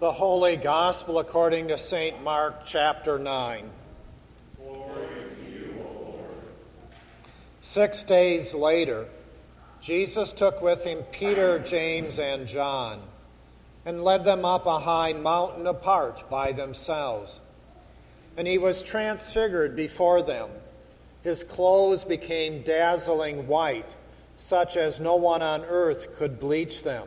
The Holy Gospel according to St. Mark, chapter 9. You, Six days later, Jesus took with him Peter, James, and John, and led them up a high mountain apart by themselves. And he was transfigured before them. His clothes became dazzling white, such as no one on earth could bleach them.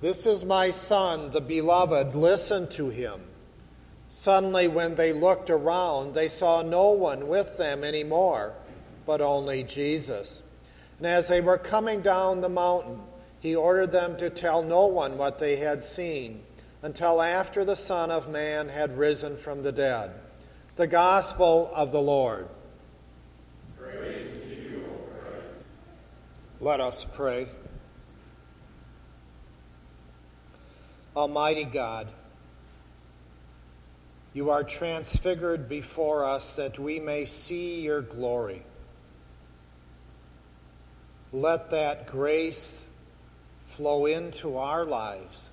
This is my son, the beloved. Listen to him. Suddenly, when they looked around, they saw no one with them anymore, but only Jesus. And as they were coming down the mountain, he ordered them to tell no one what they had seen until after the Son of Man had risen from the dead. The Gospel of the Lord. Praise to you, O Christ. Let us pray. Almighty God, you are transfigured before us that we may see your glory. Let that grace flow into our lives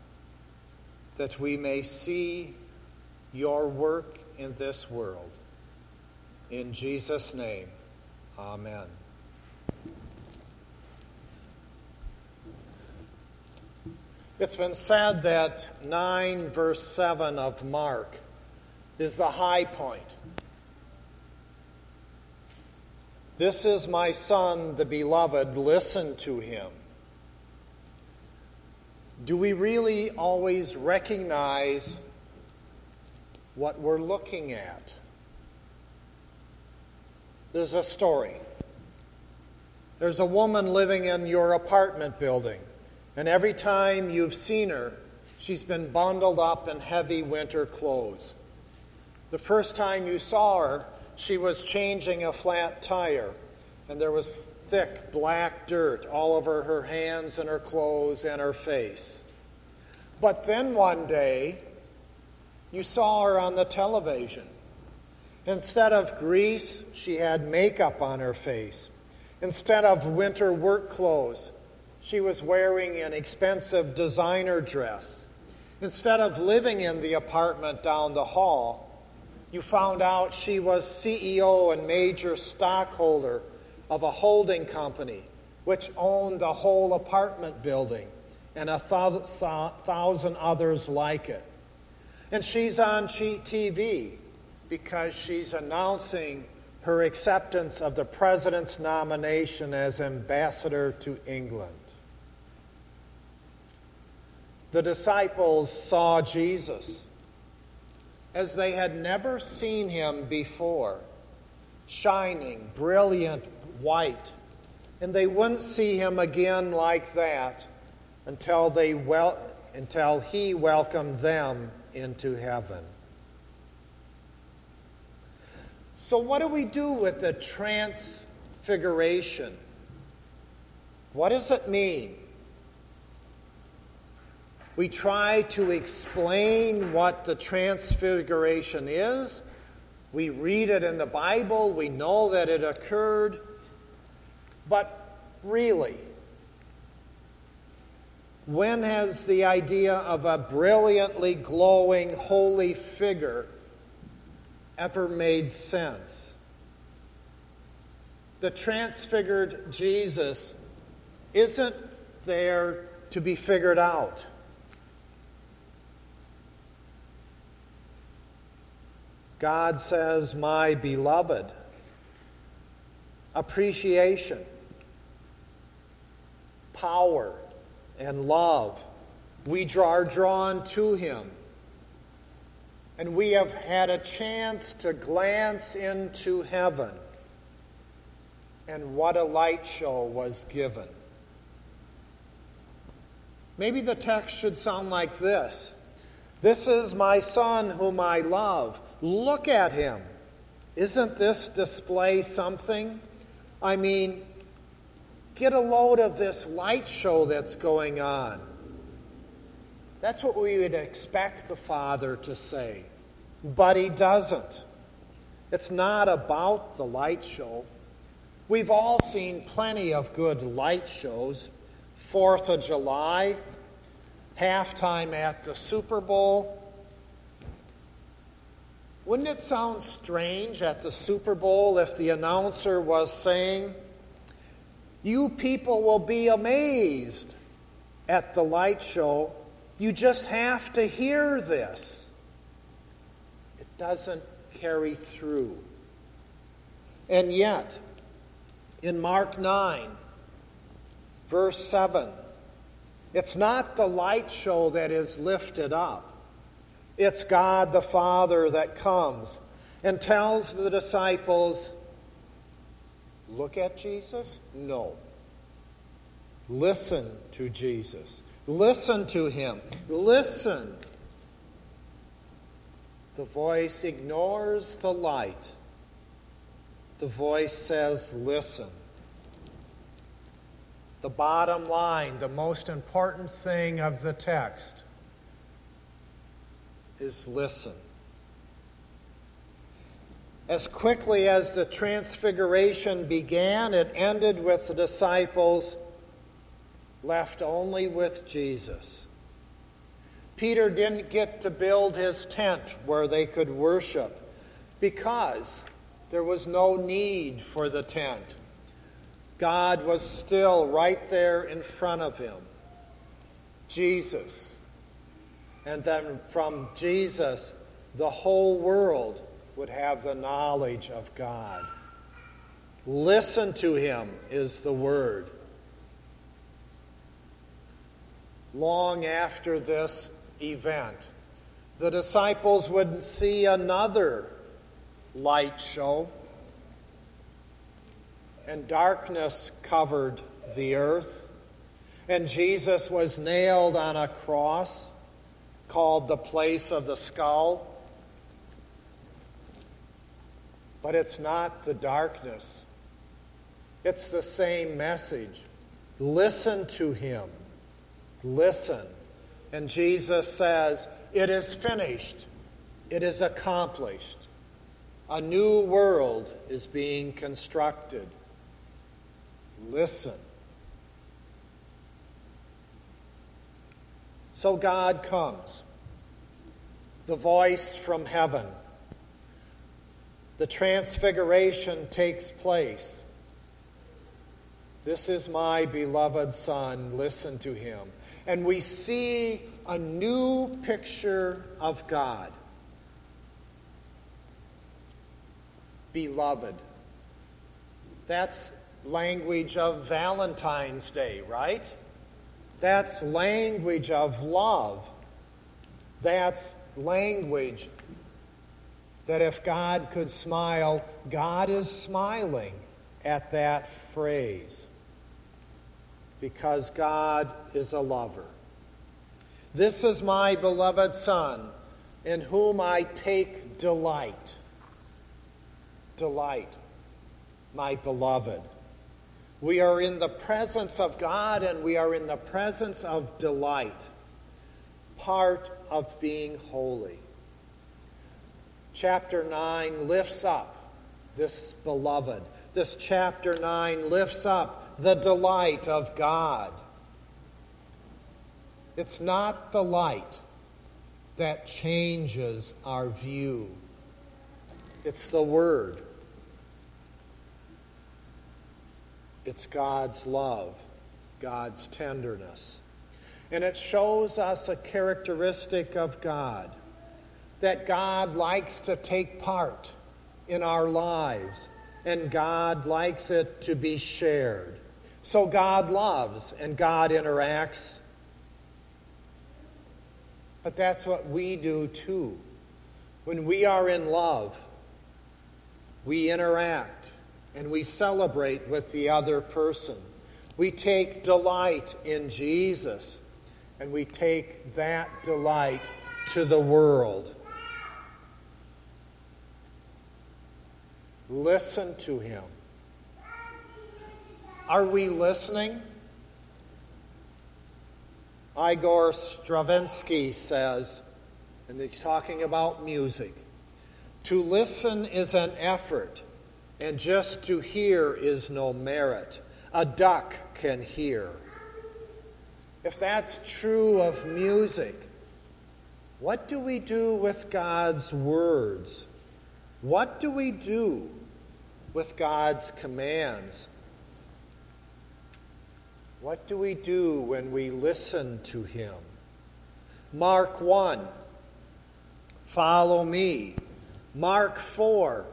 that we may see your work in this world. In Jesus' name, amen. It's been said that 9 verse 7 of Mark is the high point. This is my son, the beloved, listen to him. Do we really always recognize what we're looking at? There's a story. There's a woman living in your apartment building. And every time you've seen her, she's been bundled up in heavy winter clothes. The first time you saw her, she was changing a flat tire, and there was thick black dirt all over her hands and her clothes and her face. But then one day, you saw her on the television. Instead of grease, she had makeup on her face. Instead of winter work clothes, she was wearing an expensive designer dress. Instead of living in the apartment down the hall, you found out she was CEO and major stockholder of a holding company which owned the whole apartment building and a thousand others like it. And she's on TV because she's announcing her acceptance of the president's nomination as ambassador to England the disciples saw Jesus as they had never seen him before, shining, brilliant, white. And they wouldn't see him again like that until, they wel- until he welcomed them into heaven. So, what do we do with the transfiguration? What does it mean? We try to explain what the transfiguration is. We read it in the Bible. We know that it occurred. But really, when has the idea of a brilliantly glowing holy figure ever made sense? The transfigured Jesus isn't there to be figured out. God says, My beloved. Appreciation, power, and love. We are drawn to Him. And we have had a chance to glance into heaven. And what a light show was given. Maybe the text should sound like this This is my son whom I love. Look at him. Isn't this display something? I mean, get a load of this light show that's going on. That's what we would expect the Father to say. But he doesn't. It's not about the light show. We've all seen plenty of good light shows. Fourth of July, halftime at the Super Bowl. Wouldn't it sound strange at the Super Bowl if the announcer was saying, You people will be amazed at the light show. You just have to hear this. It doesn't carry through. And yet, in Mark 9, verse 7, it's not the light show that is lifted up. It's God the Father that comes and tells the disciples, Look at Jesus? No. Listen to Jesus. Listen to him. Listen. The voice ignores the light. The voice says, Listen the bottom line, the most important thing of the text is listen. As quickly as the transfiguration began, it ended with the disciples left only with Jesus. Peter didn't get to build his tent where they could worship because there was no need for the tent. God was still right there in front of him. Jesus. And then from Jesus, the whole world would have the knowledge of God. Listen to him is the word. Long after this event, the disciples would see another light show and darkness covered the earth. And Jesus was nailed on a cross called the place of the skull. But it's not the darkness, it's the same message. Listen to him. Listen. And Jesus says, It is finished, it is accomplished. A new world is being constructed. Listen. So God comes, the voice from heaven. The transfiguration takes place. This is my beloved Son, listen to him. And we see a new picture of God. Beloved. That's language of Valentine's Day, right? That's language of love. That's language that if God could smile, God is smiling at that phrase because God is a lover. This is my beloved Son, in whom I take delight. Delight, my beloved. We are in the presence of God and we are in the presence of delight, part of being holy. Chapter 9 lifts up this beloved. This chapter 9 lifts up the delight of God. It's not the light that changes our view, it's the Word. It's God's love, God's tenderness. And it shows us a characteristic of God that God likes to take part in our lives, and God likes it to be shared. So God loves and God interacts. But that's what we do too. When we are in love, we interact and we celebrate with the other person. We take delight in Jesus, and we take that delight to the world. Listen to him. Are we listening? Igor Stravinsky says, and he's talking about music, to listen is an effort, and just to hear is no merit. A duck can hear. If that's true of music, what do we do with God's words? What do we do with God's commands? What do we do when we listen to Him? Mark 1, follow me. Mark 4,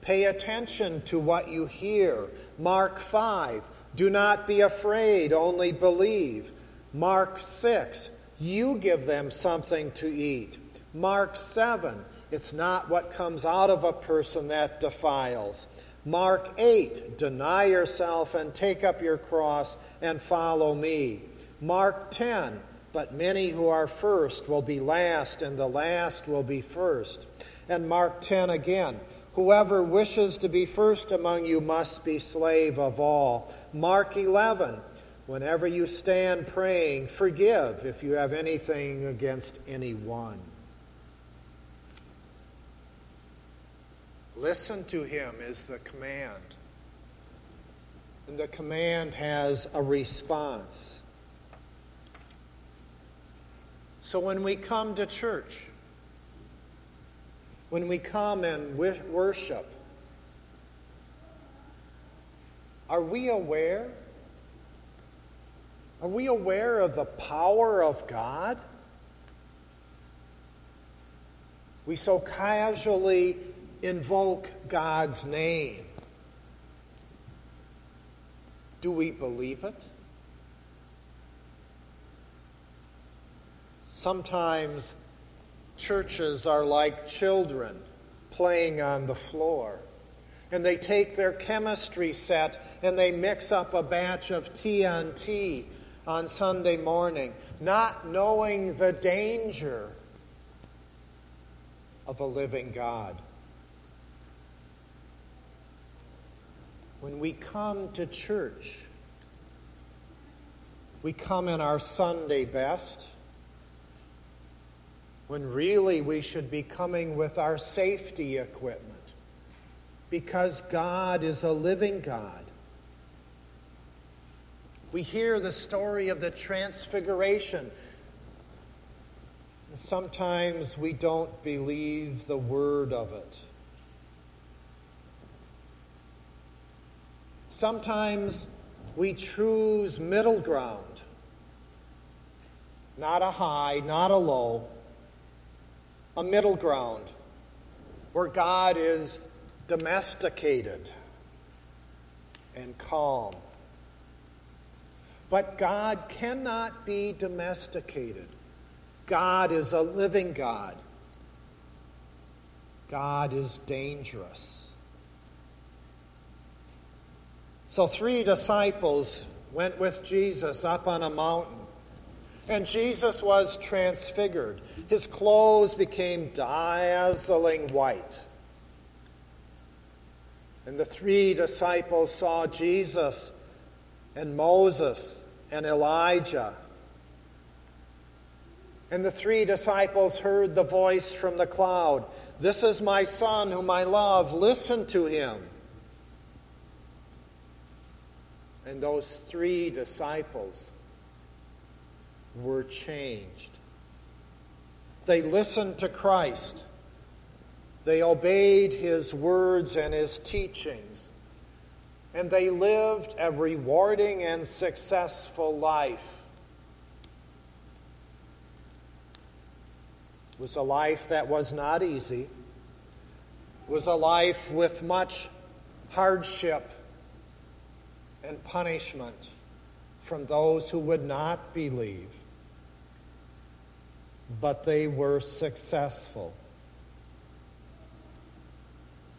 pay attention to what you hear. Mark 5, do not be afraid, only believe. Mark 6, you give them something to eat. Mark 7, it's not what comes out of a person that defiles. Mark 8, deny yourself and take up your cross and follow me. Mark 10, but many who are first will be last, and the last will be first. And Mark 10 again, whoever wishes to be first among you must be slave of all. Mark 11, whenever you stand praying, forgive if you have anything against anyone. Listen to him is the command. And the command has a response. So when we come to church, when we come and worship, are we aware? Are we aware of the power of God? We so casually invoke God's name. Do we believe it? Sometimes churches are like children playing on the floor. And they take their chemistry set and they mix up a batch of TNT on Sunday morning, not knowing the danger of a living God. when we come to church, we come in our Sunday best, when really we should be coming with our safety equipment because God is a living God. We hear the story of the Transfiguration. And sometimes we don't believe the word of it. Sometimes we choose middle ground, not a high, not a low, a middle ground where God is domesticated and calm. But God cannot be domesticated. God is a living God. God is dangerous. So, three disciples went with Jesus up on a mountain. And Jesus was transfigured. His clothes became dazzling white. And the three disciples saw Jesus and Moses and Elijah. And the three disciples heard the voice from the cloud This is my son whom I love. Listen to him. And those three disciples were changed. They listened to Christ. They obeyed his words and his teachings. And they lived a rewarding and successful life. It was a life that was not easy. It was a life with much hardship and punishment from those who would not believe. But they were successful.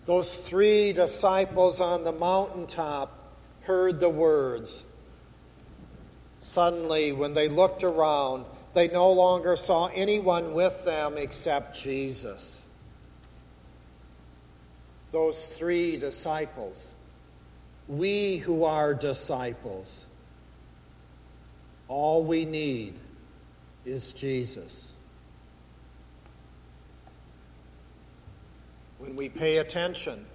Those three disciples on the mountaintop heard the words. Suddenly, when they looked around, they no longer saw anyone with them except Jesus. Those three disciples, we who are disciples, all we need is Jesus. When we pay attention,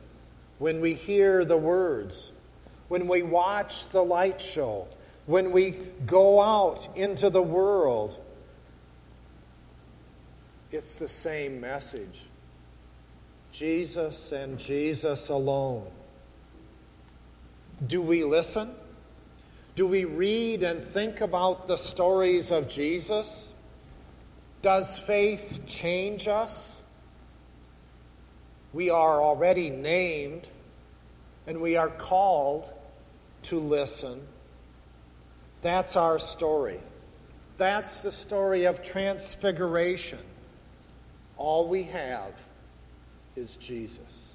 when we hear the words, when we watch the light show, when we go out into the world, it's the same message Jesus and Jesus alone. Do we listen? Do we read and think about the stories of Jesus? Does faith change us? We are already named and we are called to listen. That's our story. That's the story of transfiguration. All we have is Jesus.